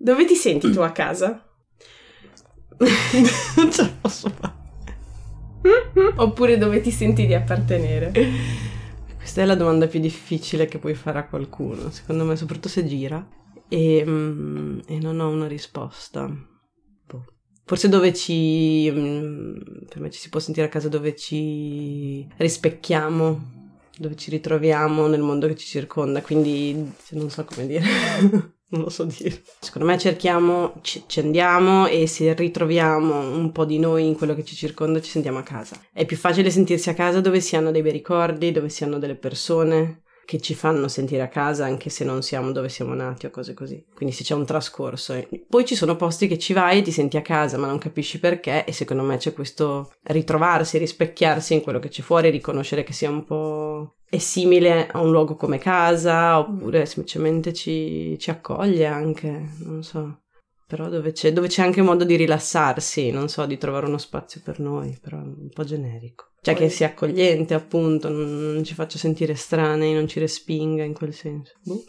Dove ti senti tu a casa? non ce la posso fare. Oppure dove ti senti di appartenere? Questa è la domanda più difficile che puoi fare a qualcuno, secondo me, soprattutto se gira. E, mm, e non ho una risposta. Boh. Forse dove ci... mm, per me ci si può sentire a casa dove ci rispecchiamo, dove ci ritroviamo nel mondo che ci circonda, quindi non so come dire. Non lo so dire. Secondo me cerchiamo, ci, ci andiamo e se ritroviamo un po' di noi in quello che ci circonda ci sentiamo a casa. È più facile sentirsi a casa dove si hanno dei bei ricordi, dove si hanno delle persone che ci fanno sentire a casa anche se non siamo dove siamo nati o cose così. Quindi se c'è un trascorso. E poi ci sono posti che ci vai e ti senti a casa ma non capisci perché e secondo me c'è questo ritrovarsi, rispecchiarsi in quello che c'è fuori, riconoscere che sia un po' è simile a un luogo come casa oppure semplicemente ci, ci accoglie anche, non so. Però dove c'è, dove c'è anche modo di rilassarsi, non so, di trovare uno spazio per noi, però è un po' generico. Cioè che sia accogliente, appunto, non, non ci faccia sentire strani, non ci respinga in quel senso. Boh.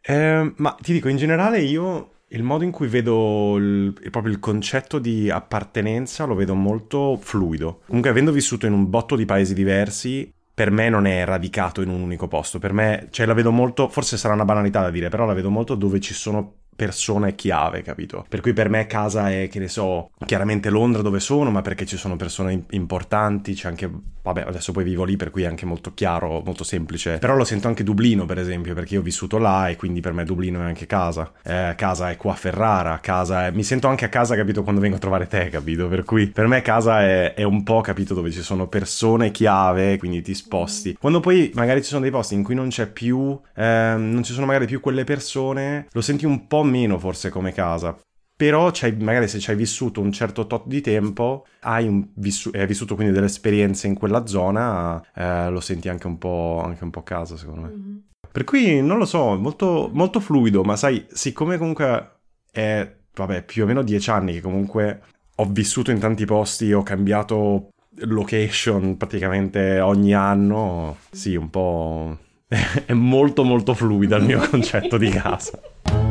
Eh, ma ti dico, in generale io il modo in cui vedo il, il- proprio il concetto di appartenenza lo vedo molto fluido. Comunque, avendo vissuto in un botto di paesi diversi, per me non è radicato in un unico posto. Per me, cioè, la vedo molto, forse sarà una banalità da dire, però la vedo molto dove ci sono persone chiave, capito? Per cui per me casa è, che ne so, chiaramente Londra dove sono, ma perché ci sono persone im- importanti, c'è anche, vabbè, adesso poi vivo lì, per cui è anche molto chiaro, molto semplice. Però lo sento anche Dublino, per esempio, perché io ho vissuto là e quindi per me Dublino è anche casa. Eh, casa è qua a Ferrara, casa è... Mi sento anche a casa, capito, quando vengo a trovare te, capito? Per cui per me casa è, è un po', capito, dove ci sono persone chiave, quindi ti sposti. Quando poi magari ci sono dei posti in cui non c'è più, ehm, non ci sono magari più quelle persone, lo senti un po' meno forse come casa. Però c'hai- magari se ci hai vissuto un certo tot di tempo, hai, vissu- hai vissuto quindi delle esperienze in quella zona, eh, lo senti anche un po', anche un po' casa, secondo me. Per cui non lo so, molto, molto fluido, ma sai, siccome comunque è, vabbè, più o meno dieci anni che comunque ho vissuto in tanti posti, ho cambiato location praticamente ogni anno, sì, un po'... è molto molto fluida il mio concetto di casa.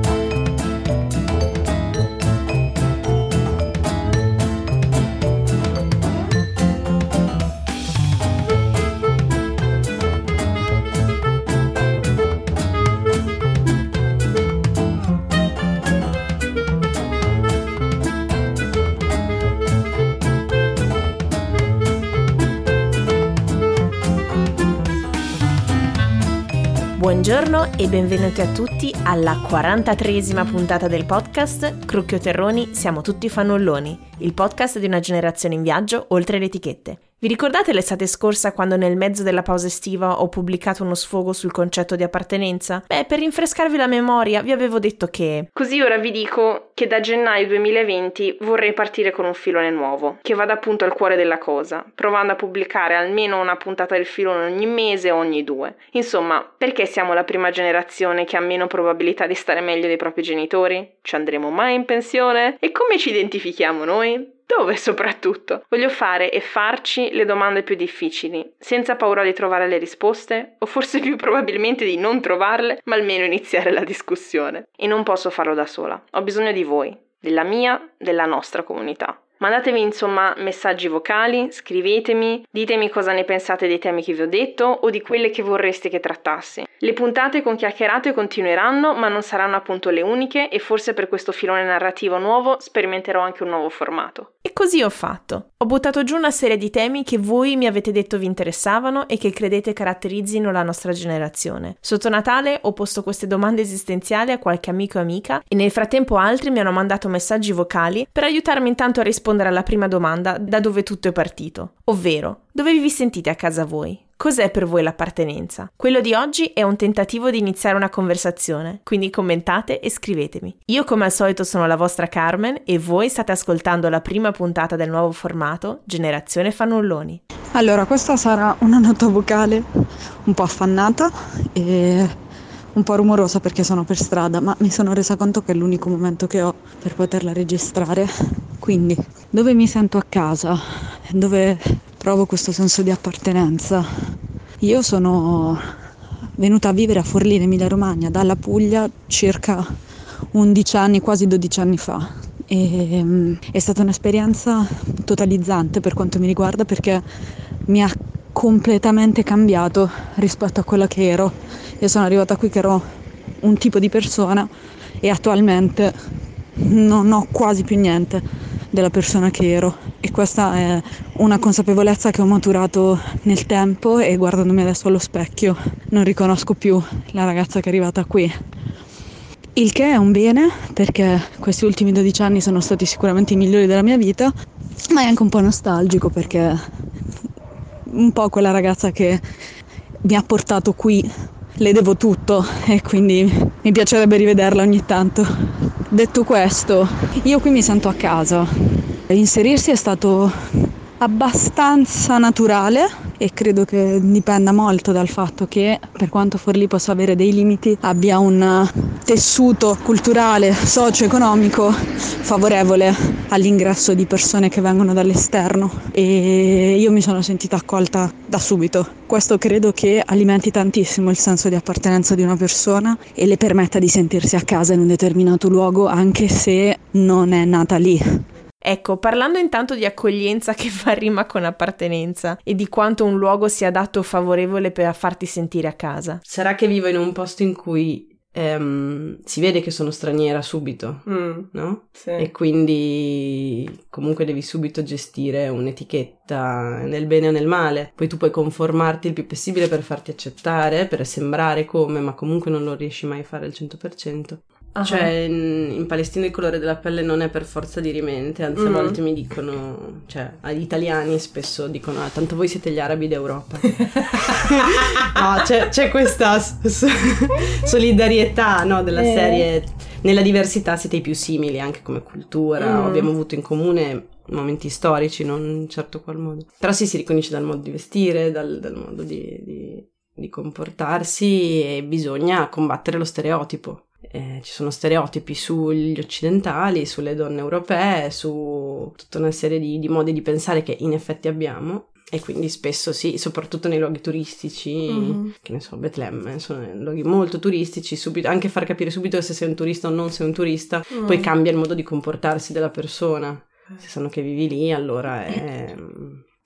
Buongiorno e benvenuti a tutti alla 43esima puntata del podcast Crucchio Terroni Siamo tutti fannulloni, il podcast di una generazione in viaggio oltre le etichette. Vi ricordate l'estate scorsa quando nel mezzo della pausa estiva ho pubblicato uno sfogo sul concetto di appartenenza? Beh, per rinfrescarvi la memoria vi avevo detto che... Così ora vi dico che da gennaio 2020 vorrei partire con un filone nuovo, che vada appunto al cuore della cosa, provando a pubblicare almeno una puntata del filone ogni mese o ogni due. Insomma, perché siamo la prima generazione che ha meno probabilità di stare meglio dei propri genitori? Ci andremo mai in pensione? E come ci identifichiamo noi? Dove soprattutto? Voglio fare e farci le domande più difficili, senza paura di trovare le risposte, o forse più probabilmente di non trovarle, ma almeno iniziare la discussione. E non posso farlo da sola, ho bisogno di voi, della mia, della nostra comunità. Mandatevi insomma messaggi vocali, scrivetemi, ditemi cosa ne pensate dei temi che vi ho detto o di quelle che vorreste che trattassi. Le puntate con chiacchierate continueranno, ma non saranno appunto le uniche e forse per questo filone narrativo nuovo sperimenterò anche un nuovo formato. E così ho fatto. Ho buttato giù una serie di temi che voi mi avete detto vi interessavano e che credete caratterizzino la nostra generazione. Sotto Natale ho posto queste domande esistenziali a qualche amico e amica e nel frattempo altri mi hanno mandato messaggi vocali per aiutarmi intanto a rispondere alla prima domanda da dove tutto è partito, ovvero dove vi sentite a casa voi? Cos'è per voi l'appartenenza? Quello di oggi è un tentativo di iniziare una conversazione, quindi commentate e scrivetemi. Io come al solito sono la vostra Carmen e voi state ascoltando la prima puntata del nuovo formato Generazione Fannulloni. Allora, questa sarà una nota vocale un po' affannata e un po' rumorosa perché sono per strada, ma mi sono resa conto che è l'unico momento che ho per poterla registrare. Quindi, dove mi sento a casa, dove provo questo senso di appartenenza. Io sono venuta a vivere a Forlì, Emilia Romagna, dalla Puglia circa 11 anni, quasi 12 anni fa. E, um, è stata un'esperienza totalizzante per quanto mi riguarda perché mi ha completamente cambiato rispetto a quella che ero. Io sono arrivata qui che ero un tipo di persona e attualmente non ho quasi più niente della persona che ero e questa è una consapevolezza che ho maturato nel tempo e guardandomi adesso allo specchio non riconosco più la ragazza che è arrivata qui. Il che è un bene perché questi ultimi 12 anni sono stati sicuramente i migliori della mia vita, ma è anche un po' nostalgico perché un po' quella ragazza che mi ha portato qui le devo tutto e quindi mi piacerebbe rivederla ogni tanto. Detto questo, io qui mi sento a casa. Inserirsi è stato abbastanza naturale e credo che dipenda molto dal fatto che per quanto Forlì possa avere dei limiti abbia un tessuto culturale, socio-economico favorevole all'ingresso di persone che vengono dall'esterno e io mi sono sentita accolta da subito. Questo credo che alimenti tantissimo il senso di appartenenza di una persona e le permetta di sentirsi a casa in un determinato luogo anche se non è nata lì. Ecco, parlando intanto di accoglienza che fa rima con appartenenza e di quanto un luogo sia dato favorevole per farti sentire a casa. Sarà che vivo in un posto in cui ehm, si vede che sono straniera subito, mm, no? Sì. E quindi comunque devi subito gestire un'etichetta nel bene o nel male. Poi tu puoi conformarti il più possibile per farti accettare, per sembrare come, ma comunque non lo riesci mai a fare al 100%. Uh-huh. Cioè, in, in, Palestina il colore della pelle non è per forza di rimente, anzi, mm. a volte mi dicono, cioè, agli italiani spesso dicono: ah, tanto voi siete gli arabi d'Europa. no, c'è, c'è questa s- solidarietà, no, della eh. serie. Nella diversità siete i più simili anche come cultura, mm. abbiamo avuto in comune momenti storici, non in certo qual modo. Però sì, si riconosce dal modo di vestire, dal, dal modo di, di, di comportarsi e bisogna combattere lo stereotipo eh, ci sono stereotipi sugli occidentali, sulle donne europee, su tutta una serie di, di, modi di pensare che in effetti abbiamo. E quindi spesso sì, soprattutto nei luoghi turistici, mm-hmm. che ne so, Betlemme, sono luoghi molto turistici, subito, anche far capire subito se sei un turista o non sei un turista, mm. poi cambia il modo di comportarsi della persona. Se sanno che vivi lì, allora è,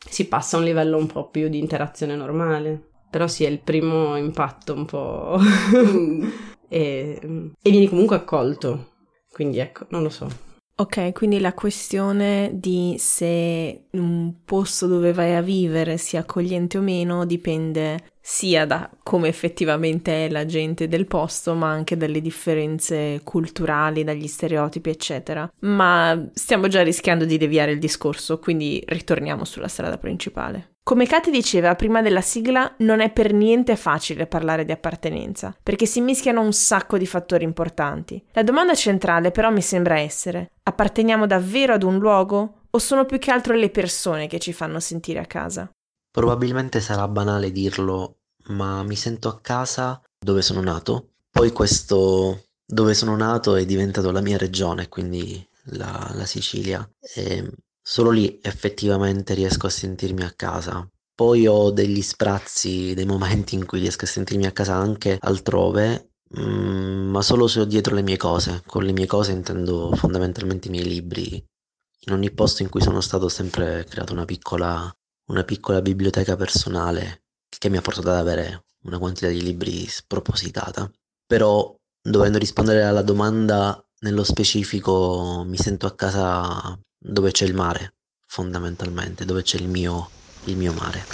si passa a un livello un po' più di interazione normale. Però sì, è il primo impatto un po'... E, e vieni comunque accolto. Quindi ecco, non lo so. Ok, quindi la questione di se un posto dove vai a vivere sia accogliente o meno dipende sia da come effettivamente è la gente del posto, ma anche dalle differenze culturali, dagli stereotipi, eccetera. Ma stiamo già rischiando di deviare il discorso, quindi ritorniamo sulla strada principale. Come Kate diceva prima della sigla, non è per niente facile parlare di appartenenza, perché si mischiano un sacco di fattori importanti. La domanda centrale però mi sembra essere, apparteniamo davvero ad un luogo o sono più che altro le persone che ci fanno sentire a casa? Probabilmente sarà banale dirlo, ma mi sento a casa dove sono nato. Poi questo dove sono nato è diventato la mia regione, quindi la, la Sicilia. E Solo lì effettivamente riesco a sentirmi a casa. Poi ho degli sprazzi, dei momenti in cui riesco a sentirmi a casa anche altrove, mm, ma solo se ho dietro le mie cose. Con le mie cose intendo fondamentalmente i miei libri. In ogni posto in cui sono stato ho sempre creato una piccola, una piccola biblioteca personale che mi ha portato ad avere una quantità di libri spropositata. Però, dovendo rispondere alla domanda nello specifico, mi sento a casa dove c'è il mare, fondamentalmente, dove c'è il mio, il mio mare.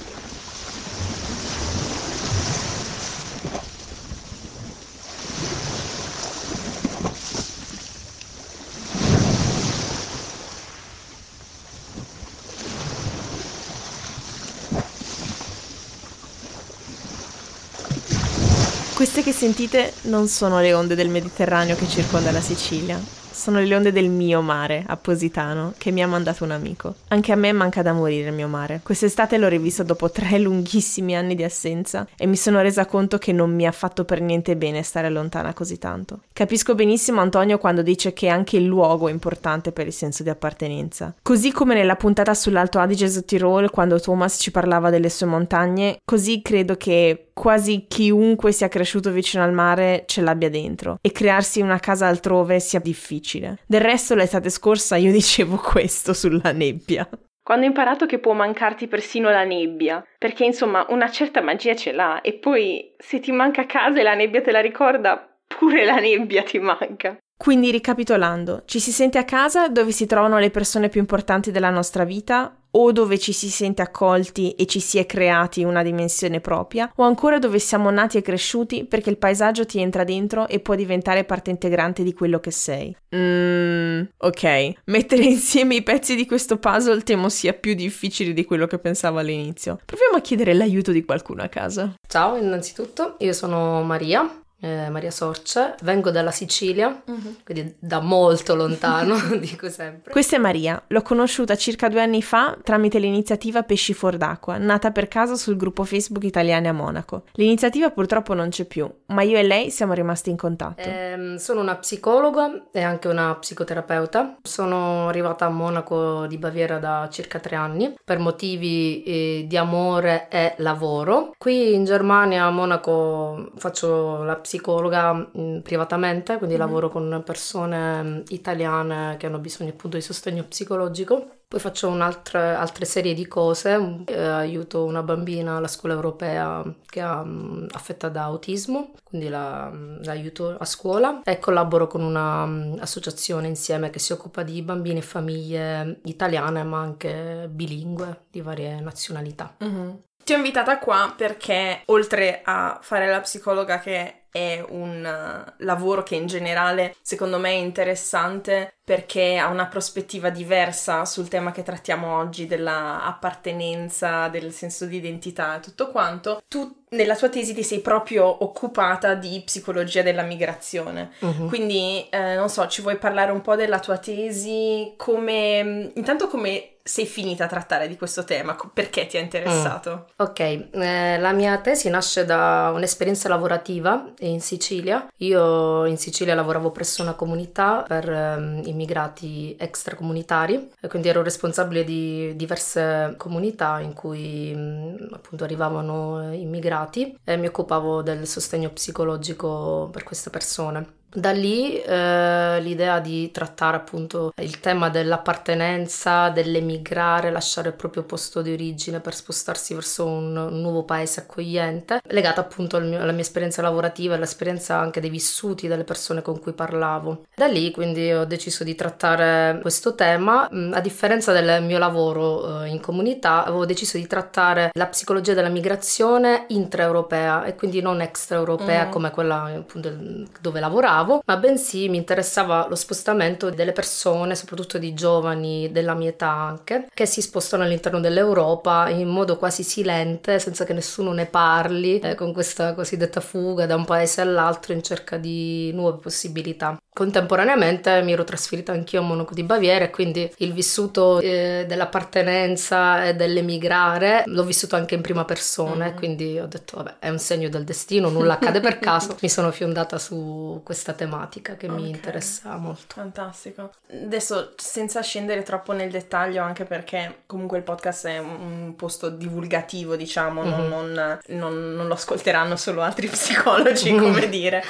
Queste che sentite non sono le onde del Mediterraneo che circonda la Sicilia, sono le onde del mio mare a Positano che mi ha mandato un amico. Anche a me manca da morire il mio mare. Quest'estate l'ho rivisto dopo tre lunghissimi anni di assenza e mi sono resa conto che non mi ha fatto per niente bene stare lontana così tanto. Capisco benissimo Antonio quando dice che anche il luogo è importante per il senso di appartenenza. Così come nella puntata sull'Alto Adige su Tirol quando Thomas ci parlava delle sue montagne, così credo che quasi chiunque sia cresciuto vicino al mare ce l'abbia dentro e crearsi una casa altrove sia difficile. Del resto l'estate scorsa io dicevo questo sulla nebbia. Quando ho imparato che può mancarti persino la nebbia, perché insomma una certa magia ce l'ha e poi se ti manca casa e la nebbia te la ricorda, pure la nebbia ti manca. Quindi ricapitolando, ci si sente a casa dove si trovano le persone più importanti della nostra vita o dove ci si sente accolti e ci si è creati una dimensione propria, o ancora dove siamo nati e cresciuti perché il paesaggio ti entra dentro e può diventare parte integrante di quello che sei. Mmm, ok. Mettere insieme i pezzi di questo puzzle temo sia più difficile di quello che pensavo all'inizio. Proviamo a chiedere l'aiuto di qualcuno a casa. Ciao, innanzitutto, io sono Maria, eh, Maria Sorce, vengo dalla Sicilia, uh-huh. quindi da molto lontano, dico sempre. Questa è Maria, l'ho conosciuta circa due anni fa tramite l'iniziativa Pesci Fuor d'Acqua, nata per caso sul gruppo Facebook Italiani a Monaco. L'iniziativa purtroppo non c'è più, ma io e lei siamo rimasti in contatto. Eh, sono una psicologa e anche una psicoterapeuta. Sono arrivata a Monaco di Baviera da circa tre anni per motivi eh, di amore e lavoro. Qui in Germania, a Monaco, faccio la psicologa psicologa mh, mm, privatamente, quindi mm-hmm. lavoro con persone mm, italiane che hanno bisogno appunto di sostegno psicologico. Poi faccio un'altra altre serie di cose, eh, aiuto una bambina alla scuola europea che è um, affetta da autismo, quindi la, l'aiuto a scuola e collaboro con un'associazione um, insieme che si occupa di bambini e famiglie italiane ma anche bilingue di varie nazionalità. Mm-hmm. Ti ho invitata qua perché oltre a fare la psicologa che è un uh, lavoro che in generale secondo me è interessante perché ha una prospettiva diversa sul tema che trattiamo oggi della appartenenza, del senso di identità e tutto quanto. Tu nella tua tesi ti sei proprio occupata di psicologia della migrazione. Uh-huh. Quindi eh, non so, ci vuoi parlare un po' della tua tesi, come intanto come sei finita a trattare di questo tema? Perché ti ha interessato? Mm. Ok, eh, la mia tesi nasce da un'esperienza lavorativa in Sicilia. Io in Sicilia lavoravo presso una comunità per eh, immigrati extracomunitari e quindi ero responsabile di diverse comunità in cui mm, appunto arrivavano immigrati e mi occupavo del sostegno psicologico per queste persone. Da lì eh, l'idea di trattare appunto il tema dell'appartenenza, dell'emigrare, lasciare il proprio posto di origine per spostarsi verso un, un nuovo paese accogliente, legata appunto al mio, alla mia esperienza lavorativa e all'esperienza anche dei vissuti delle persone con cui parlavo. Da lì quindi ho deciso di trattare questo tema. Mm, a differenza del mio lavoro eh, in comunità, avevo deciso di trattare la psicologia della migrazione intraeuropea e quindi non extraeuropea mm. come quella appunto dove lavoravo lavoravo, ma bensì mi interessava lo spostamento delle persone, soprattutto di giovani della mia età anche, che si spostano all'interno dell'Europa in modo quasi silente, senza che nessuno ne parli, eh, con questa cosiddetta fuga da un paese all'altro in cerca di nuove possibilità. Contemporaneamente mi ero trasferita anch'io a Monaco di Baviera e quindi il vissuto eh, dell'appartenenza e dell'emigrare l'ho vissuto anche in prima persona mm. quindi ho detto vabbè è un segno del destino, nulla accade per caso, mi sono fiondata su questa tematica che okay. mi interessa molto. Fantastico. Adesso senza scendere troppo nel dettaglio anche perché comunque il podcast è un posto divulgativo diciamo, mm-hmm. non, non, non, non lo ascolteranno solo altri psicologi come dire.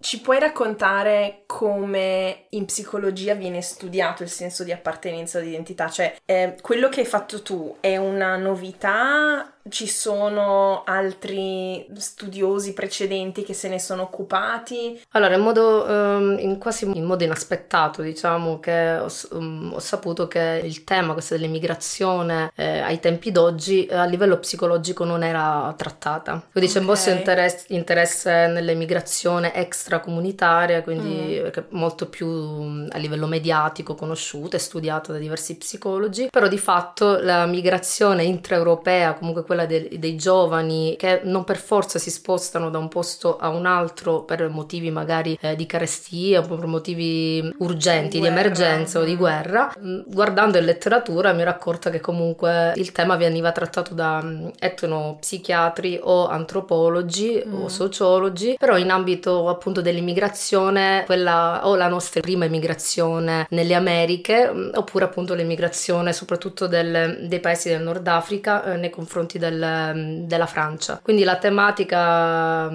Ci puoi raccontare come in psicologia viene studiato il senso di appartenenza o di identità? Cioè, eh, quello che hai fatto tu è una novità ci sono altri studiosi precedenti che se ne sono occupati? Allora, in modo um, in quasi in modo inaspettato, diciamo che ho, um, ho saputo che il tema questo dell'immigrazione eh, ai tempi d'oggi eh, a livello psicologico non era trattata. Quindi c'è un po' interesse, interesse nell'emigrazione extracomunitaria, quindi mm. molto più um, a livello mediatico conosciuta e studiata da diversi psicologi, però di fatto la migrazione intraeuropea, comunque quella quella de- dei giovani che non per forza si spostano da un posto a un altro per motivi magari eh, di carestia, per motivi urgenti, di, di emergenza o di guerra. Mm, guardando in letteratura mi ero accorta che comunque il tema veniva trattato da mm, etnopsichiatri o antropologi mm. o sociologi, però in ambito appunto dell'immigrazione, quella o la nostra prima immigrazione nelle Americhe, mm, oppure appunto l'immigrazione soprattutto del, dei paesi del Nord Africa eh, nei confronti del, della Francia. Quindi la tematica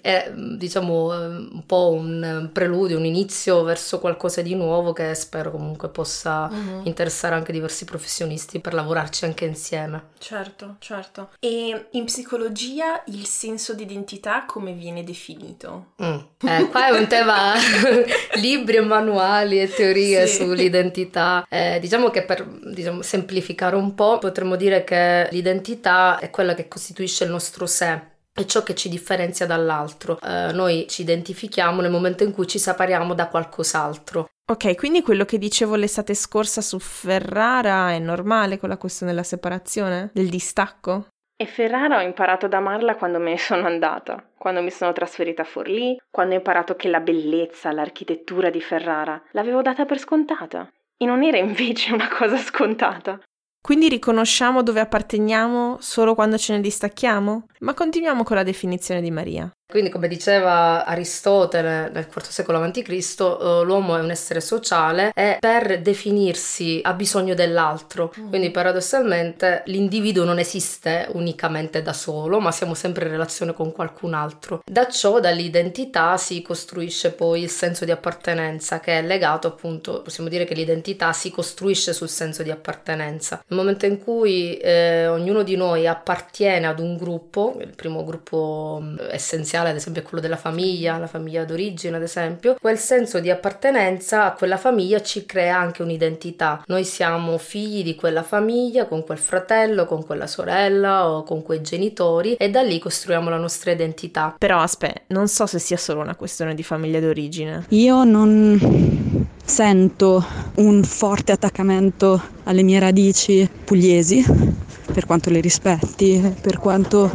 è diciamo un po' un preludio, un inizio verso qualcosa di nuovo che spero comunque possa uh-huh. interessare anche diversi professionisti per lavorarci anche insieme. Certo, certo. E in psicologia il senso di identità come viene definito? Mm. Eh, qua è un tema libri e manuali e teorie sì. sull'identità. Eh, diciamo che per diciamo, semplificare un po' potremmo dire che l'identità è quella che costituisce il nostro sé è ciò che ci differenzia dall'altro. Eh, noi ci identifichiamo nel momento in cui ci separiamo da qualcos'altro. Ok, quindi quello che dicevo l'estate scorsa su Ferrara è normale con la questione della separazione, del distacco? E Ferrara ho imparato ad amarla quando me ne sono andata, quando mi sono trasferita a Forlì, quando ho imparato che la bellezza, l'architettura di Ferrara l'avevo data per scontata. E non era invece una cosa scontata. Quindi riconosciamo dove apparteniamo solo quando ce ne distacchiamo? Ma continuiamo con la definizione di Maria. Quindi, come diceva Aristotele nel IV secolo a.C., eh, l'uomo è un essere sociale e per definirsi ha bisogno dell'altro. Mm. Quindi, paradossalmente, l'individuo non esiste unicamente da solo, ma siamo sempre in relazione con qualcun altro. Da ciò, dall'identità, si costruisce poi il senso di appartenenza, che è legato appunto, possiamo dire che l'identità si costruisce sul senso di appartenenza. Nel momento in cui eh, ognuno di noi appartiene ad un gruppo, il primo gruppo mm, essenziale, essenziale, ad esempio, è quello della famiglia, la famiglia d'origine, ad esempio, quel senso di appartenenza a quella famiglia ci crea anche un'identità. Noi siamo figli di quella famiglia, con quel fratello, con quella sorella o con quei genitori e da lì costruiamo la nostra identità. Però aspetta, non so se sia solo una questione di famiglia d'origine. Io non sento un forte attaccamento alle mie radici pugliesi per quanto le rispetti, per quanto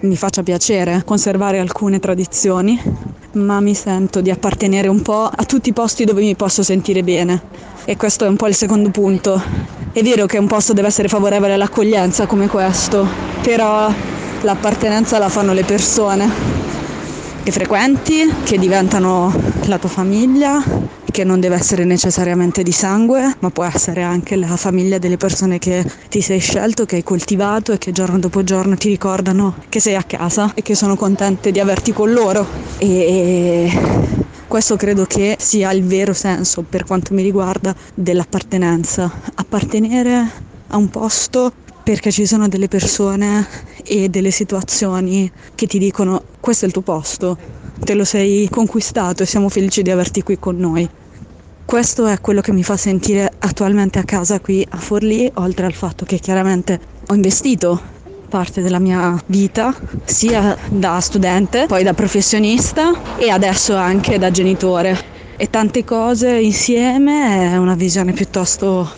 mi faccia piacere conservare alcune tradizioni, ma mi sento di appartenere un po' a tutti i posti dove mi posso sentire bene. E questo è un po' il secondo punto. È vero che un posto deve essere favorevole all'accoglienza come questo, però l'appartenenza la fanno le persone che frequenti, che diventano la tua famiglia, che non deve essere necessariamente di sangue, ma può essere anche la famiglia delle persone che ti sei scelto, che hai coltivato e che giorno dopo giorno ti ricordano che sei a casa e che sono contente di averti con loro. E questo credo che sia il vero senso, per quanto mi riguarda, dell'appartenenza. Appartenere a un posto perché ci sono delle persone e delle situazioni che ti dicono questo è il tuo posto, te lo sei conquistato e siamo felici di averti qui con noi. Questo è quello che mi fa sentire attualmente a casa qui a Forlì, oltre al fatto che chiaramente ho investito parte della mia vita, sia da studente, poi da professionista e adesso anche da genitore. E tante cose insieme è una visione piuttosto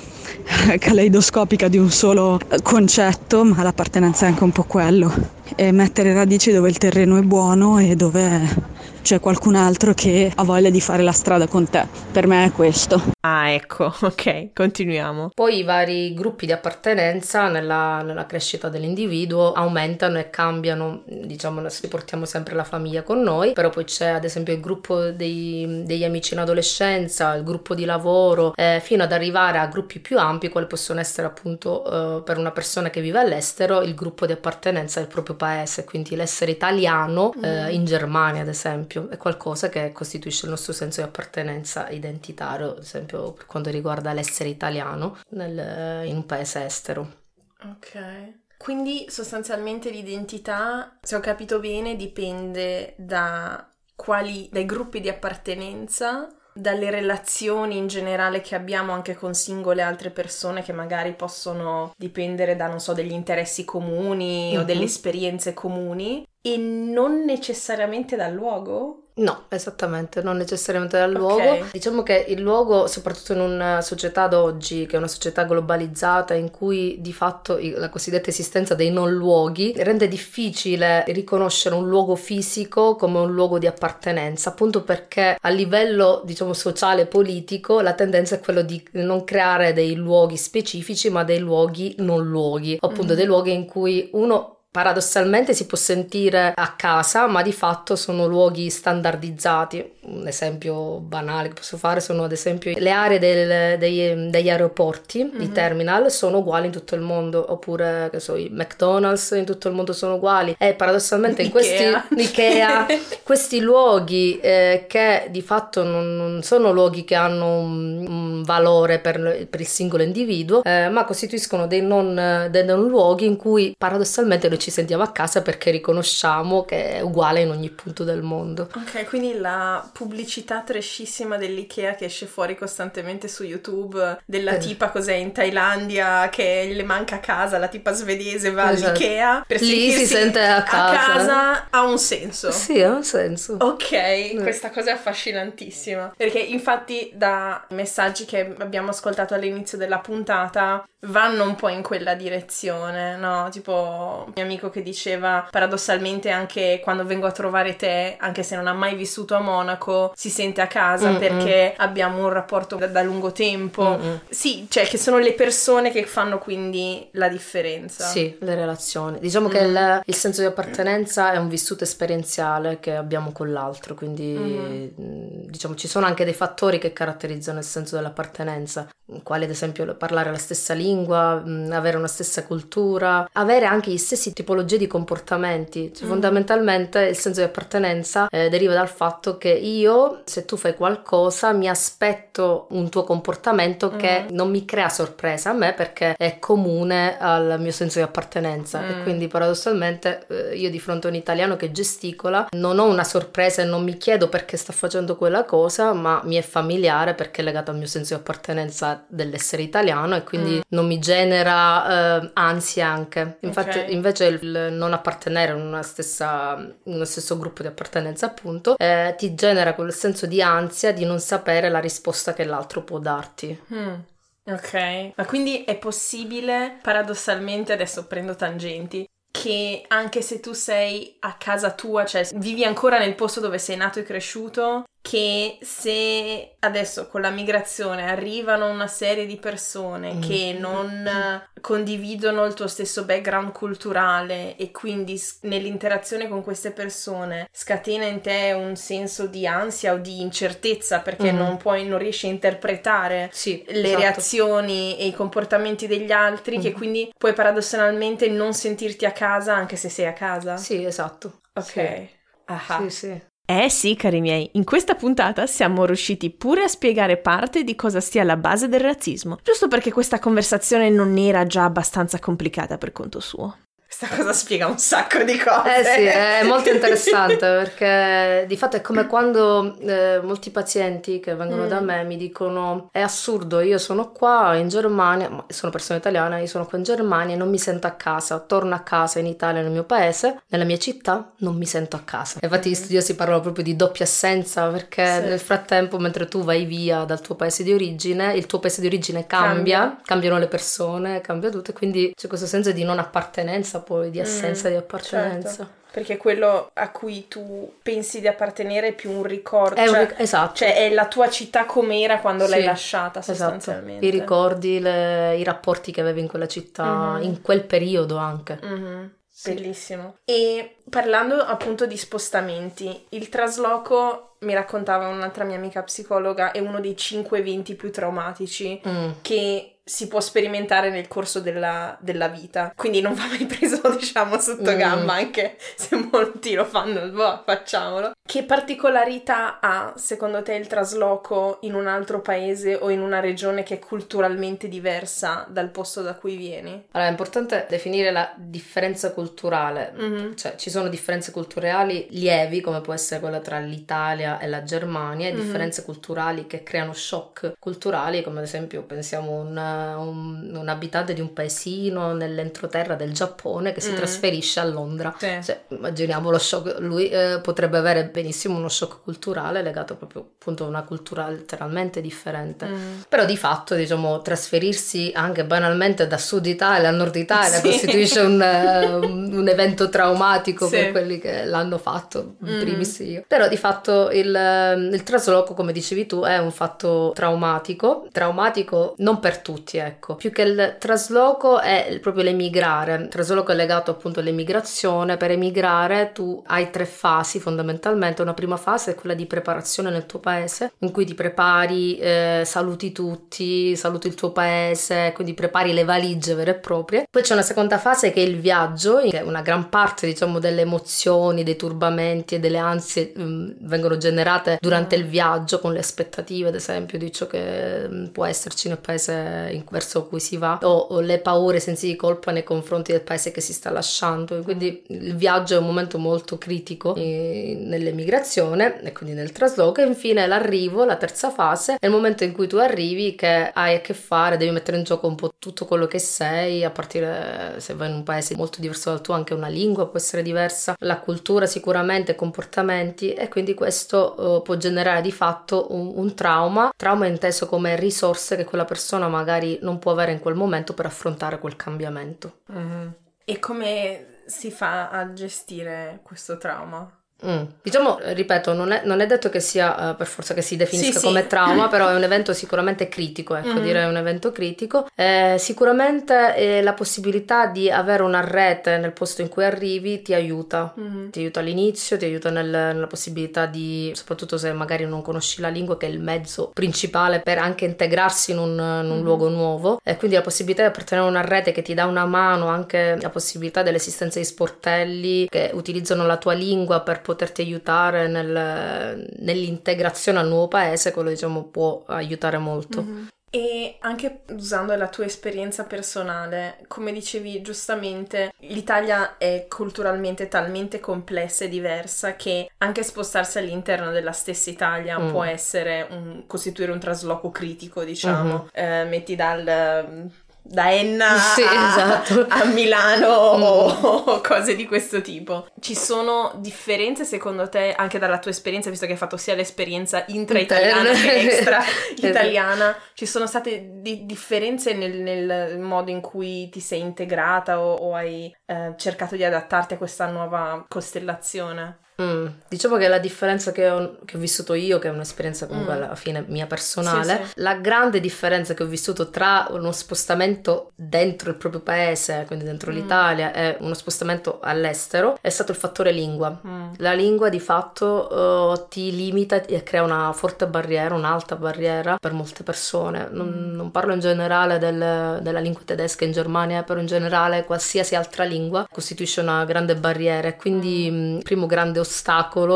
caleidoscopica di un solo concetto, ma l'appartenenza è anche un po' quello. E mettere radici dove il terreno è buono e dove c'è qualcun altro che ha voglia di fare la strada con te. Per me è questo. Ah, ecco, ok, continuiamo. Poi i vari gruppi di appartenenza nella, nella crescita dell'individuo aumentano e cambiano, diciamo, noi portiamo sempre la famiglia con noi, però poi c'è ad esempio il gruppo dei, degli amici in adolescenza, il gruppo di lavoro, eh, fino ad arrivare a gruppi più ampi, quali possono essere appunto eh, per una persona che vive all'estero il gruppo di appartenenza del proprio paese, quindi l'essere italiano eh, in Germania ad esempio esempio, è qualcosa che costituisce il nostro senso di appartenenza identitario, ad esempio per quanto riguarda l'essere italiano nel, in un paese estero. Ok. Quindi sostanzialmente l'identità, se ho capito bene, dipende da quali, dai gruppi di appartenenza dalle relazioni in generale che abbiamo anche con singole altre persone che magari possono dipendere da, non so, degli interessi comuni uh-huh. o delle mhm. esperienze comuni e non necessariamente dal luogo? No, esattamente, non necessariamente dal luogo. Ok. Diciamo che il luogo, soprattutto in una società d'oggi, che è una società globalizzata, in cui di fatto la cosiddetta esistenza dei non luoghi rende difficile riconoscere un luogo fisico come un luogo di appartenenza, appunto perché a livello, diciamo, sociale e politico la tendenza è quello di non creare dei luoghi specifici, ma dei luoghi non luoghi, appunto Mhm. dei luoghi in cui uno paradossalmente si può sentire a casa, ma di fatto sono luoghi standardizzati. Un esempio banale che posso fare sono ad esempio le aree del- dei- degli aeroporti, i Mhm. terminal sono uguali in tutto il mondo, oppure che so, i McDonald's in tutto il mondo sono uguali. E paradossalmente in questi. Ikea, questi luoghi eh, che di fatto non, non sono luoghi che hanno un, un valore per, per il singolo individuo, eh, ma costituiscono dei non, dei non luoghi in cui paradossalmente noi ci sentiamo a casa perché riconosciamo che è uguale in ogni punto del mondo. Ok, quindi la pubblicità trashissima dell'IKEA che esce fuori costantemente su YouTube della Eh. tipa cos'è in Thailandia che le manca a casa, la tipa svedese va Esatto. all'IKEA per Lì si sente a casa. casa, ha un senso. Sì, ha un senso. Ok, questa cosa è affascinantissima. Perché infatti da messaggi che abbiamo ascoltato all'inizio della puntata vanno un po' in quella direzione, no? Tipo un mio amico che diceva paradossalmente anche quando vengo a trovare te, anche se non ha mai vissuto a Monaco, si sente a casa Mm-mm. perché abbiamo un rapporto da, da lungo tempo. Mm-mm. Sì, cioè che sono le persone che fanno quindi la differenza. Sì, le relazioni. Diciamo che Mm. il, il senso di appartenenza è un vissuto esperienziale che abbiamo con l'altro, quindi Mhm. mh, diciamo ci sono anche dei fattori che caratterizzano il senso dell'appartenenza, quali ad esempio parlare la stessa lingua, mh, avere una stessa cultura, avere anche gli stessi tipologie di comportamenti. Cioè, Mhm. Fondamentalmente il senso di appartenenza eh, deriva dal fatto che io, se tu fai qualcosa, mi aspetto un tuo comportamento che Mhm. non mi crea sorpresa a me perché è comune al mio senso di appartenenza e Mm. quindi paradossalmente eh, io di fronte a un italiano che gesticola non ho una sorpresa e non mi chiedo perché sta facendo quella cosa ma mi è familiare perché è legato al mio senso di appartenenza dell'essere italiano e quindi Mm. non mi genera eh, ansia anche infatti Ok. invece il non appartenere in una stessa in uno stesso gruppo di appartenenza appunto eh, ti genera quel senso di ansia di non sapere la risposta che l'altro può darti. Mm, Ok, ma quindi è possibile, paradossalmente, adesso prendo tangenti, che anche se tu sei a casa tua, cioè vivi ancora nel posto dove sei nato e cresciuto, che se adesso con la migrazione arrivano una serie di persone Mm. che non condividono il tuo stesso background culturale e quindi nell'interazione con queste persone scatena in te un senso di ansia o di incertezza perché Mm. non puoi, non riesci a interpretare sì le esatto. reazioni e i comportamenti degli altri che Mhm. quindi puoi paradossalmente non sentirti a casa anche se sei a casa. sì esatto Ok. Sì. Ah. Sì, sì. Eh sì, cari miei, in questa puntata siamo riusciti pure a spiegare parte di cosa stia alla base del razzismo, giusto perché questa conversazione non era già abbastanza complicata per conto suo. Questa cosa spiega un sacco di cose. Eh sì, è molto interessante perché di fatto è come quando eh, molti pazienti che vengono Mm. da me mi dicono è assurdo, io sono qua in Germania, ma sono persona italiana, io sono qua in Germania e non mi sento a casa, torno a casa in Italia nel mio paese, nella mia città non mi sento a casa. Infatti gli studiosi parlano proprio di doppia assenza perché Mm. Sì. nel frattempo mentre tu vai via dal tuo paese di origine, il tuo paese di origine cambia, Cambia. cambiano le persone, cambia tutto e quindi c'è questo senso di non appartenenza poi, di assenza Mm, di appartenenza. certo. Perché quello a cui tu pensi di appartenere è più un ricordo. È un cioè, ric- esatto. cioè, è la tua città com'era quando l'hai Sì, lasciata esatto. sostanzialmente. I ricordi, le- i rapporti che avevi in quella città, Mhm. in quel periodo anche. Mhm, Sì. Bellissimo. E parlando appunto di spostamenti, il trasloco, mi raccontava un'altra mia amica psicologa, è uno dei cinque eventi più traumatici Mm. che si può sperimentare nel corso della, della vita. Quindi non va mai preso, diciamo, sotto Mm. gamba, anche se molti lo fanno, boh, facciamolo. Che particolarità ha, secondo te, il trasloco in un altro paese o in una regione che è culturalmente diversa dal posto da cui vieni? Allora, è importante definire la differenza culturale. Mhm. Cioè, ci sono differenze culturali lievi, come può essere quella tra l'Italia Italia e la Germania, Mhm. differenze culturali che creano shock culturali, come ad esempio pensiamo un, un, un abitante di un paesino nell'entroterra del Giappone che si Mm. trasferisce a Londra. Sì. Cioè, immaginiamo lo shock, lui eh, potrebbe avere benissimo uno shock culturale legato proprio appunto a una cultura letteralmente differente. Mm. Però di fatto, diciamo, trasferirsi anche banalmente da Sud Italia a Nord Italia Sì. costituisce un, eh, un- un evento traumatico Sì. per quelli che l'hanno fatto, in Mm. primis io. Però di fatto il, il trasloco, come dicevi tu, è un fatto traumatico, traumatico non per tutti, ecco. Più che il trasloco è proprio l'emigrare. Il trasloco è legato appunto all'emigrazione. Per emigrare tu hai tre fasi fondamentalmente. Una prima fase è quella di preparazione nel tuo paese, in cui ti prepari, eh, saluti tutti, saluti il tuo paese, quindi prepari le valigie vere e proprie. Poi c'è una seconda fase che è il viaggio, che una gran parte diciamo delle emozioni, dei turbamenti e delle ansie mm, vengono generate durante il viaggio con le aspettative ad esempio di ciò che mm, può esserci nel paese in- verso cui si va o, o le paure, i sensi di colpa nei confronti del paese che si sta lasciando. Quindi il viaggio è un momento molto critico eh, nell'emigrazione e quindi nel trasloco e infine l'arrivo, la terza fase, è il momento in cui tu arrivi che hai a che fare, devi mettere in gioco un po' tutto quello che sei, a partire se vai in un paese molto diverso dal tuo, anche una lingua può essere diversa, la cultura sicuramente, comportamenti e quindi questo eh, può generare di fatto un, un trauma, trauma inteso come risorse che quella persona magari non può avere in quel momento per affrontare quel cambiamento. Mhm. E come si fa a gestire questo trauma? Mm. Diciamo, ripeto, non è, non è detto che sia eh, per forza che si definisca Sì, sì. come trauma, però è un evento sicuramente critico, ecco, Mhm. direi un evento critico. Eh, sicuramente eh, la possibilità di avere una rete nel posto in cui arrivi ti aiuta. Mhm. Ti aiuta all'inizio, ti aiuta nel- nella possibilità di, soprattutto se magari non conosci la lingua, che è il mezzo principale per anche integrarsi in un, in un Mhm. luogo nuovo. E quindi la possibilità di appartenere a una rete che ti dà una mano, anche la possibilità dell'esistenza di sportelli che utilizzano la tua lingua per poterti aiutare nel- nell'integrazione al nuovo paese, quello diciamo può aiutare molto. Mhm. E anche usando la tua esperienza personale, come dicevi giustamente, l'Italia è culturalmente talmente complessa e diversa che anche spostarsi all'interno della stessa Italia Mm. può essere un- costituire un trasloco critico, diciamo. Mhm. Eh, metti dal da Enna Sì, a, esatto. a Milano Mm. o cose di questo tipo. Ci sono differenze secondo te anche dalla tua esperienza, visto che hai fatto sia l'esperienza intra-italiana che extra Esatto. italiana, ci sono state di- differenze nel, nel modo in cui ti sei integrata o, o hai eh, cercato di adattarti a questa nuova costellazione? Mm, Diciamo che la differenza che ho, che ho vissuto io, che è un'esperienza comunque Mm. alla fine mia personale, Sì, sì. la grande differenza che ho vissuto tra uno spostamento dentro il proprio paese, quindi dentro Mm. l'Italia, e uno spostamento all'estero, è stato il fattore lingua. Mm. La lingua di fatto eh, ti limita e crea una forte barriera, un'alta barriera per molte persone. Non, Mm. non parlo in generale del- della lingua tedesca in Germania, però in generale qualsiasi altra lingua costituisce una grande barriera quindi il primo grande ostacolo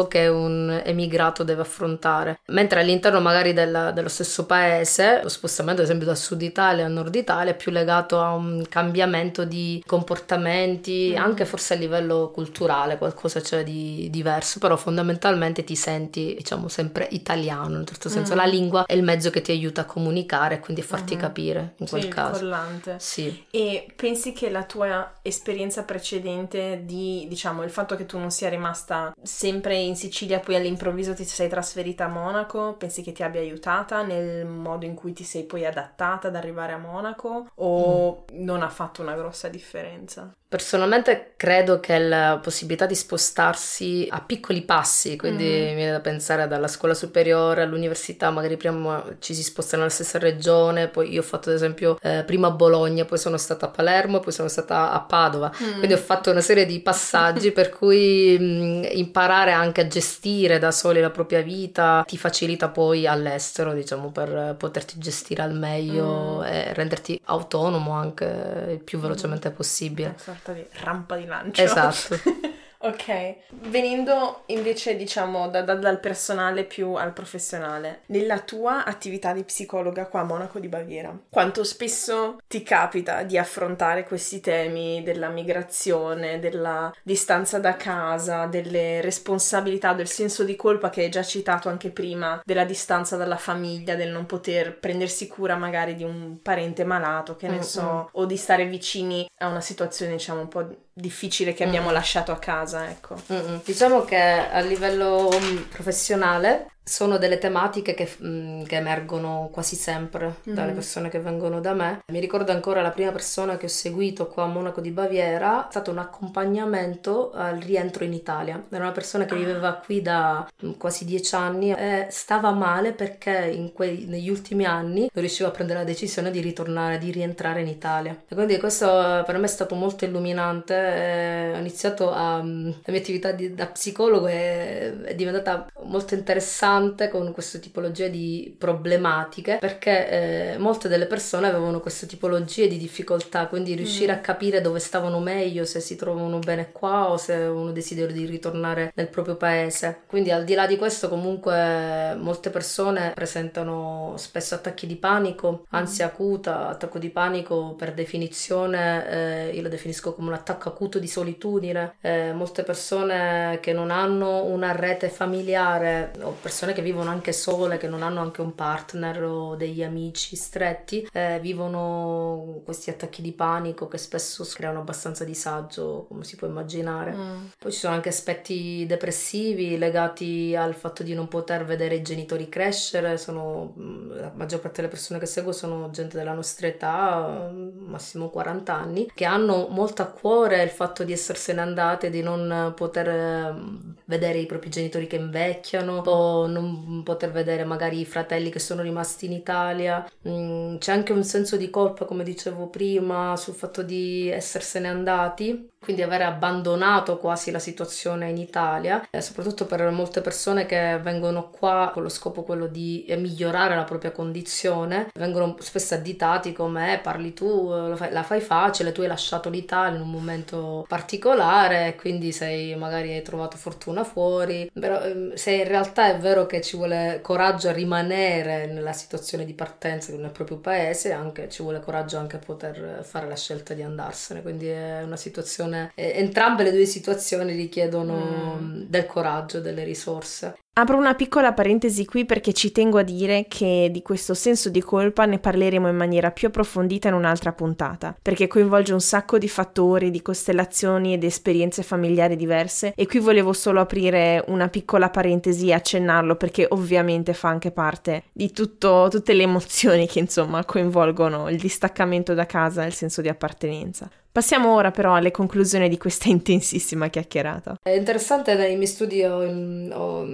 che un emigrato deve affrontare. Mentre all'interno magari della- dello stesso paese, lo spostamento ad esempio da sud Italia a nord Italia è più legato a un cambiamento di comportamenti, Mm. anche forse a livello culturale qualcosa c'è di diverso, però fondamentalmente ti senti diciamo sempre italiano, in un certo senso Mm. la lingua è il mezzo che ti aiuta a comunicare e quindi a farti Mhm. capire in Sì, quel il caso. collante. Sì. E pensi che la tua esperienza precedente di, diciamo, il fatto che tu non sia rimasta sempre in Sicilia, poi all'improvviso ti sei trasferita a Monaco, pensi che ti abbia aiutata nel modo in cui ti sei poi adattata ad arrivare a Monaco o non ha fatto una grossa differenza? Personalmente credo che la possibilità di spostarsi a piccoli passi, quindi Mm. mi viene da pensare dalla scuola superiore all'università, magari prima ci si sposta nella stessa regione, poi io ho fatto ad esempio eh, prima a Bologna, poi sono stata a Palermo, poi sono stata a Padova, quindi ho fatto una serie di passaggi per cui mh, imparare anche a gestire da soli la propria vita ti facilita poi all'estero, diciamo, per poterti gestire al meglio Mm. e renderti autonomo anche il più velocemente possibile. Una sorta di rampa di lancio. Esatto. Ok, venendo invece diciamo da, da, dal personale più al professionale, nella tua attività di psicologa qua a Monaco di Baviera, quanto spesso ti capita di affrontare questi temi della migrazione, della distanza da casa, delle responsabilità, del senso di colpa che hai già citato anche prima, della distanza dalla famiglia, del non poter prendersi cura magari di un parente malato, che ne mm-hmm. so, o di stare vicini a una situazione diciamo un po' difficile che abbiamo mm. lasciato a casa, ecco. Mm-mm. Diciamo che a livello mm, professionale sono delle tematiche che, mm, che emergono quasi sempre mm-hmm. dalle persone che vengono da me. Mi ricordo ancora la prima persona che ho seguito qua a Monaco di Baviera, è stato un accompagnamento al rientro in Italia. Era una persona che viveva qui da mm, quasi dieci anni e stava male perché quei, negli ultimi anni non riusciva a prendere la decisione di ritornare, di rientrare in Italia. E quindi questo per me è stato molto illuminante. Ho iniziato a, mm, la mia attività di, da psicologo è, è diventata molto interessante interessante con questa tipologia di problematiche perché eh, molte delle persone avevano queste tipologie di difficoltà, quindi riuscire mm. a capire dove stavano meglio, se si trovano bene qua o se avevano desiderio di ritornare nel proprio paese. Quindi al di là di questo comunque molte persone presentano spesso attacchi di panico, mm. ansia acuta, attacco di panico per definizione eh, io lo definisco come un attacco acuto di solitudine, eh, molte persone che non hanno una rete familiare o persone persone che vivono anche sole, che non hanno anche un partner o degli amici stretti, eh, vivono questi attacchi di panico che spesso creano abbastanza disagio, come si può immaginare. Mm. Poi ci sono anche aspetti depressivi legati al fatto di non poter vedere i genitori crescere, sono, mm, la maggior parte delle persone che seguo sono gente della nostra età, mm, massimo 40 anni, che hanno molto a cuore il fatto di essersene andate, di non poter mm, vedere i propri genitori che invecchiano o non poter vedere magari i fratelli che sono rimasti in Italia. Mm, c'è anche un senso di colpa, come dicevo prima, sul fatto di essersene andati quindi aver abbandonato quasi la situazione in Italia, eh, soprattutto per molte persone che vengono qua con lo scopo quello di eh, migliorare la propria condizione, vengono spesso additati come eh, parli tu, eh, fai, la fai facile, tu hai lasciato l'Italia in un momento particolare, quindi sei magari hai trovato fortuna fuori, però ehm, se in realtà è vero che ci vuole coraggio a rimanere nella situazione di partenza nel proprio paese, anche ci vuole coraggio anche a poter fare la scelta di andarsene, quindi è una situazione situazione, eh, entrambe le due situazioni richiedono mm. del coraggio, delle risorse. Apro una piccola parentesi qui perché ci tengo a dire che di questo senso di colpa ne parleremo in maniera più approfondita in un'altra puntata, perché coinvolge un sacco di fattori, di costellazioni ed esperienze familiari diverse e qui volevo solo aprire una piccola parentesi e accennarlo perché ovviamente fa anche parte di tutto, tutte le emozioni che insomma coinvolgono il distaccamento da casa e il senso di appartenenza. Passiamo ora però alle conclusioni di questa intensissima chiacchierata. È interessante nei miei studi ho, ho,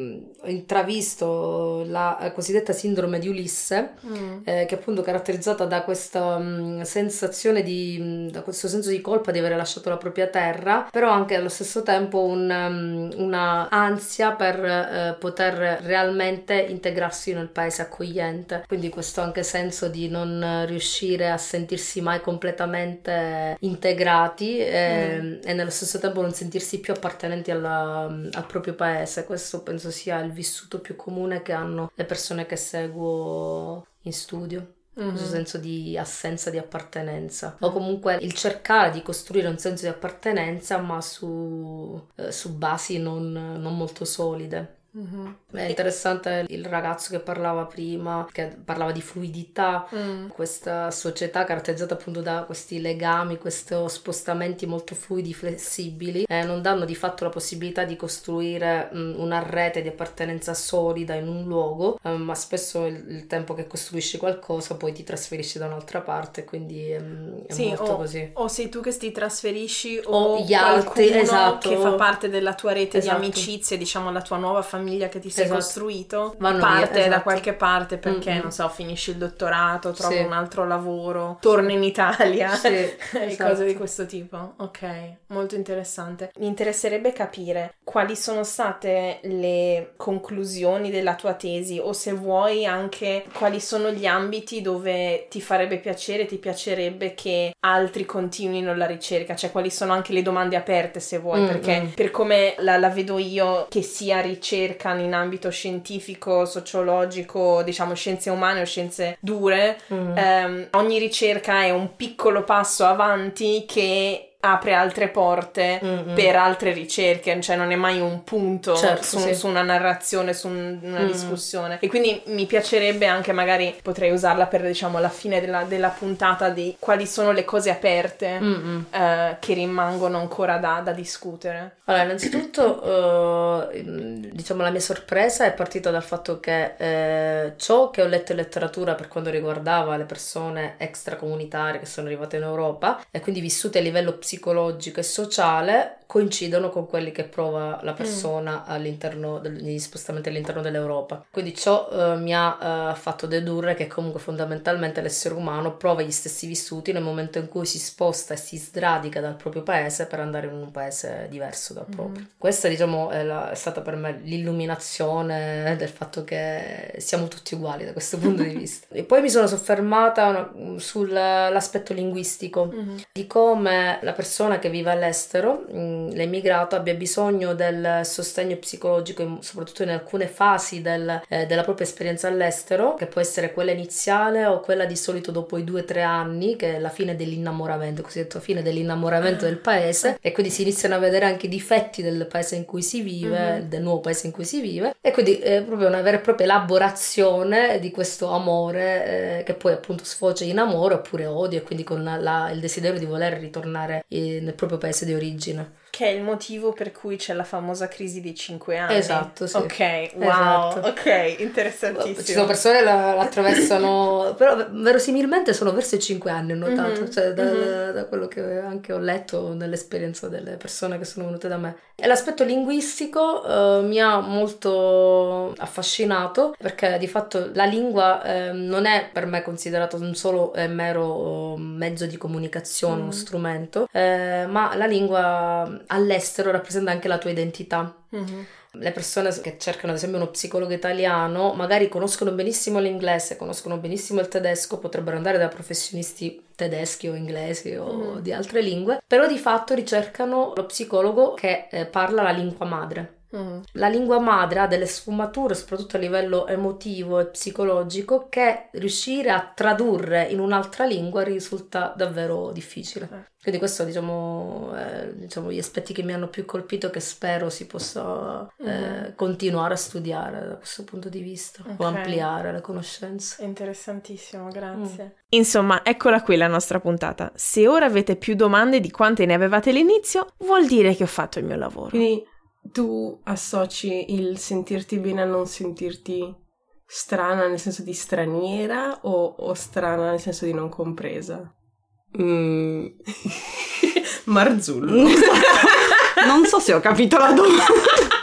intravisto la cosiddetta sindrome di Ulisse, mm. eh, che è appunto caratterizzata da questa um, sensazione di, mm, da questo senso di colpa di aver lasciato la propria terra, però anche allo stesso tempo un, um, una ansia per uh, poter realmente integrarsi nel paese accogliente. Quindi questo anche senso di non riuscire a sentirsi mai completamente integrati integrati e, mm. e, nello stesso tempo non sentirsi più appartenenti alla, al proprio paese. Questo penso sia il vissuto più comune che hanno le persone che seguo in studio. Mm-hmm. questo senso di assenza di appartenenza o comunque il cercare di costruire un senso di appartenenza ma su, eh, su basi non, non molto solide Mm-hmm. È interessante il ragazzo che parlava prima, che parlava di fluidità, mm. questa società caratterizzata appunto da questi legami, questi spostamenti molto fluidi, flessibili, eh, non danno di fatto la possibilità di costruire mh, mm, una rete di appartenenza solida in un luogo, eh, ma spesso il, il, tempo che costruisci qualcosa poi ti trasferisci da un'altra parte, quindi è, è sì, molto o, così. O sei tu che ti trasferisci o, o gli altri, esatto. che fa parte della tua rete esatto. di amicizie, diciamo la tua nuova famiglia famiglia che ti sei Esatto. costruito Vanno parte da esatto. qualche parte perché, Mm-mm. non so, finisci il dottorato, trovi Sì. un altro lavoro, torni in Italia Sì, e esatto. cose di questo tipo. Ok, molto interessante. Mi interesserebbe capire quali sono state le conclusioni della tua tesi o se vuoi anche quali sono gli ambiti dove ti farebbe piacere, ti piacerebbe che altri continuino la ricerca, cioè quali sono anche le domande aperte se vuoi, Mm, perché mm. per come la, la vedo io, che sia ricerca in ambito scientifico, sociologico, diciamo scienze umane o scienze dure, Mm. ehm, ogni ricerca è un piccolo passo avanti che apre altre porte Mm-mm. per altre ricerche, cioè non è mai un punto Certo, su, sì. su una narrazione, su un- una Mm. discussione. E quindi mi piacerebbe anche, magari potrei usarla per diciamo la fine della, della puntata di quali sono le cose aperte eh, che rimangono ancora da, da discutere. Allora, innanzitutto, eh, diciamo, la mia sorpresa è partita dal fatto che eh, ciò che ho letto in letteratura per quanto riguardava le persone extracomunitarie che sono arrivate in Europa e quindi vissute a livello psicologico e sociale coincidono con quelli che prova la persona all'interno del- negli spostamenti all'interno dell'Europa. Quindi ciò eh, mi ha eh, fatto dedurre che comunque fondamentalmente l'essere umano prova gli stessi vissuti nel momento in cui si sposta e si sradica dal proprio paese per andare in un paese diverso dal proprio. Questa diciamo è, la- è stata per me l'illuminazione del fatto che siamo tutti uguali da questo punto di vista. E poi mi sono soffermata sull'aspetto linguistico di come la persona che vive all'estero, mh, l'emigrato, abbia bisogno del sostegno psicologico, in- soprattutto in alcune fasi del- eh, della propria esperienza all'estero, che può essere quella iniziale o quella di solito dopo i due o tre anni, che è la fine dell'innamoramento, cosiddetto fine dell'innamoramento del paese, e quindi si iniziano a vedere anche i difetti del paese in cui si vive, del nuovo paese in cui si vive, e quindi è proprio una vera e propria elaborazione di questo amore eh, che poi appunto sfocia in amore oppure odio e quindi con la- il desiderio di voler ritornare eh, nel proprio paese di origine. Che è il motivo per cui c'è la famosa crisi dei cinque anni. Esatto, sì. Ok, wow, Esatto. ok, interessantissimo. Ci sono persone che la, la attraversano, però verosimilmente sono verso i 5 anni, ho notato, Mhm, cioè, dal- mhm. da quello che anche ho letto nell'esperienza delle persone che sono venute da me. E l'aspetto linguistico eh, mi ha molto affascinato perché di fatto la lingua eh, non è per me considerato un solo eh, mero mezzo di comunicazione, Mhm. uno strumento, eh, ma la lingua all'estero rappresenta anche la tua identità. Mhm. Le persone che cercano ad esempio uno psicologo italiano magari conoscono benissimo l'inglese, conoscono benissimo il tedesco, potrebbero andare da professionisti tedeschi o inglesi o Mhm. di altre lingue, però di fatto ricercano lo psicologo che eh, parla la lingua madre. Mhm. La lingua madre ha delle sfumature, soprattutto a livello emotivo e psicologico, che riuscire a tradurre in un'altra lingua risulta davvero difficile. Eh. Quindi questo diciamo, eh, diciamo gli aspetti che mi hanno più colpito che spero si possa eh, Mhm. continuare a studiare da questo punto di vista Ok. o ampliare le conoscenze. Interessantissimo, grazie. Insomma, eccola qui la nostra puntata. Se ora avete più domande di quante ne avevate all'inizio, vuol dire che ho fatto il mio lavoro. Quindi tu associ il sentirti bene a non sentirti strana nel senso di straniera o, o strana nel senso di non compresa? Mm. Marzullo. Non so se ho capito la domanda.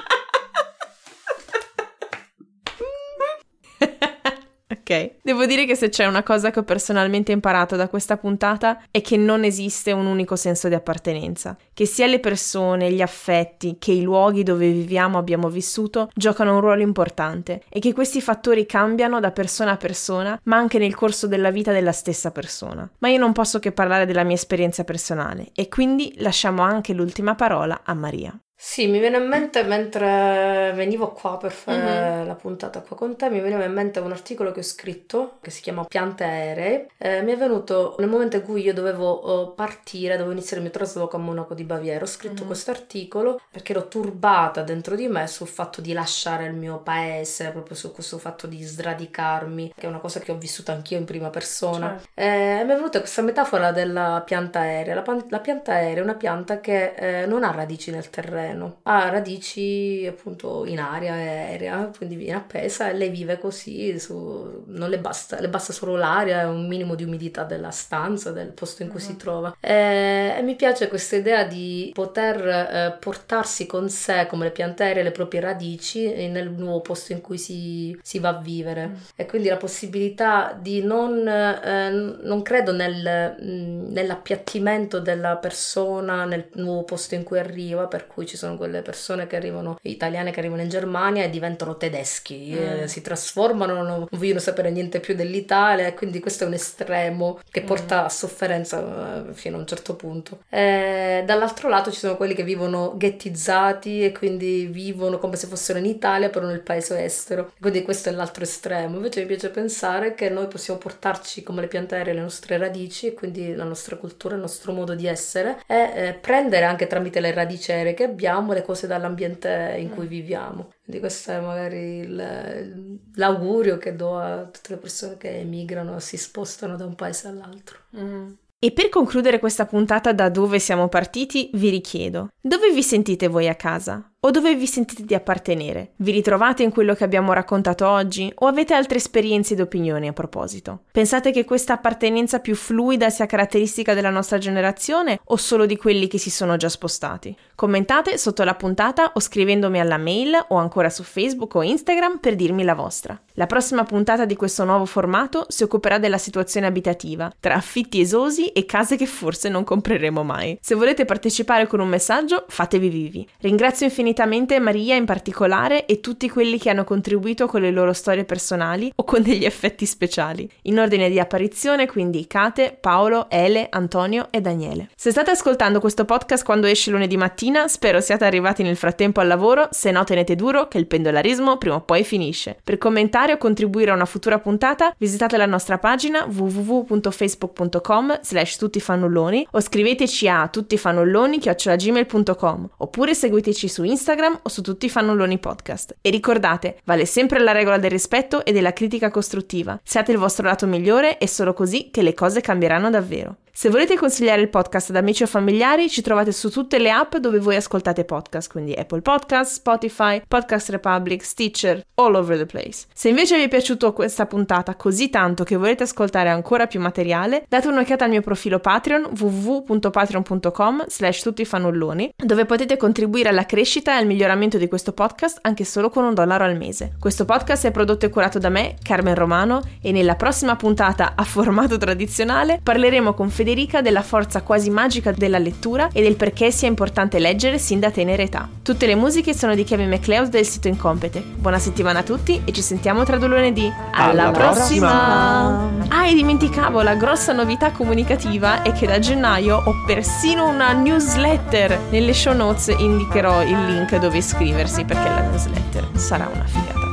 Ok. Devo dire che se c'è una cosa che ho personalmente imparato da questa puntata è che non esiste un unico senso di appartenenza, che sia le persone, gli affetti, che i luoghi dove viviamo abbiamo vissuto giocano un ruolo importante e che questi fattori cambiano da persona a persona, ma anche nel corso della vita della stessa persona. Ma io non posso che parlare della mia esperienza personale e quindi lasciamo anche l'ultima parola a Maria. Sì, mi viene in mente mentre venivo qua per fare Mhm. la puntata qua con te, mi veniva in mente un articolo che ho scritto che si chiama Piante aeree. Eh, mi è venuto nel momento in cui io dovevo eh, partire, dovevo iniziare il mio trasloco a Monaco di Baviera. Ho scritto Mhm. questo articolo perché ero turbata dentro di me sul fatto di lasciare il mio paese, proprio su questo fatto di sradicarmi, che è una cosa che ho vissuto anch'io in prima persona. Certo. Eh, mi è venuta questa metafora della pianta aerea. La, pan- la pianta aerea è una pianta che eh, non ha radici nel terreno, terreno. Ha radici appunto in aria aerea, quindi viene appesa e lei vive così, su, non le basta, le basta solo l'aria e un minimo di umidità della stanza, del posto in cui uh-huh. si trova. E, e, mi piace questa idea di poter eh, portarsi con sé come le piante aeree le proprie radici nel nuovo posto in cui si, si va a vivere uh-huh. e quindi la possibilità di non, eh, non credo nel, nell'appiattimento della persona nel nuovo posto in cui arriva, per cui ci sono quelle persone che arrivano, italiane che arrivano in Germania e diventano tedeschi, mm. eh, si trasformano, non vogliono sapere niente più dell'Italia quindi questo è un estremo che mm. porta a sofferenza eh, fino a un certo punto. E dall'altro lato ci sono quelli che vivono ghettizzati e quindi vivono come se fossero in Italia però nel paese estero, quindi questo è l'altro estremo. Invece mi piace pensare che noi possiamo portarci come le piante aeree le nostre radici e quindi la nostra cultura, il nostro modo di essere e eh, prendere anche tramite le radicere che abbiamo le cose dall'ambiente in cui mm. viviamo. Quindi questo è magari il, l'augurio che do a tutte le persone che emigrano, si spostano da un paese all'altro. Mm. E per concludere questa puntata da dove siamo partiti, vi richiedo, dove vi sentite voi a casa? O dove vi sentite di appartenere? Vi ritrovate in quello che abbiamo raccontato oggi o avete altre esperienze ed opinioni a proposito? Pensate che questa appartenenza più fluida sia caratteristica della nostra generazione o solo di quelli che si sono già spostati? Commentate sotto la puntata o scrivendomi alla mail o ancora su Facebook o Instagram per dirmi la vostra. La prossima puntata di questo nuovo formato si occuperà della situazione abitativa, tra affitti esosi e case che forse non compreremo mai. Se volete partecipare con un messaggio, fatevi vivi. Ringrazio infinitamente infinitamente Maria in particolare e tutti quelli che hanno contribuito con le loro storie personali o con degli effetti speciali. In ordine di apparizione quindi Kate, Paolo, Ele, Antonio e Daniele. Se state ascoltando questo podcast quando esce lunedì mattina, spero siate arrivati nel frattempo al lavoro, se no tenete duro che il pendolarismo prima o poi finisce. Per commentare o contribuire a una futura puntata, visitate la nostra pagina www.facebook.com slash tuttifannulloni o scriveteci a tuttifannulloni.gmail.com oppure seguiteci su Instagram Instagram o su tutti i fannulloni podcast. E ricordate, vale sempre la regola del rispetto e della critica costruttiva. Siate il vostro lato migliore e solo così che le cose cambieranno davvero. Se volete consigliare il podcast ad amici o familiari, ci trovate su tutte le app dove voi ascoltate podcast, quindi Apple Podcast, Spotify, Podcast Republic, Stitcher, all over the place. Se invece vi è piaciuta questa puntata così tanto che volete ascoltare ancora più materiale, date un'occhiata al mio profilo Patreon www.patreon.com slash tuttifanulloni, dove potete contribuire alla crescita e al miglioramento di questo podcast anche solo con un dollaro al mese. Questo podcast è prodotto e curato da me, Carmen Romano, e nella prossima puntata a formato tradizionale parleremo con Federico Federica della forza quasi magica della lettura e del perché sia importante leggere sin da tenera età. Tutte le musiche sono di Kevin MacLeod del sito Incompete. Buona settimana a tutti e ci sentiamo tra due lunedì. Alla, Alla prossima! prossima! Ah, e dimenticavo, la grossa novità comunicativa è che da gennaio ho persino una newsletter. Nelle show notes indicherò il link dove iscriversi perché la newsletter sarà una figata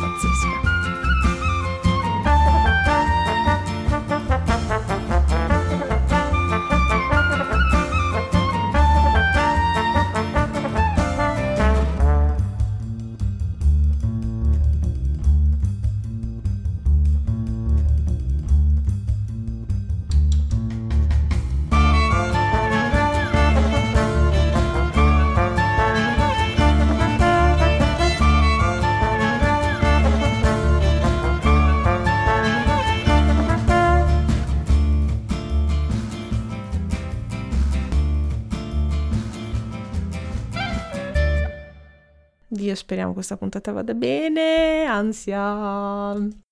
speriamo questa puntata vada bene. Ansia.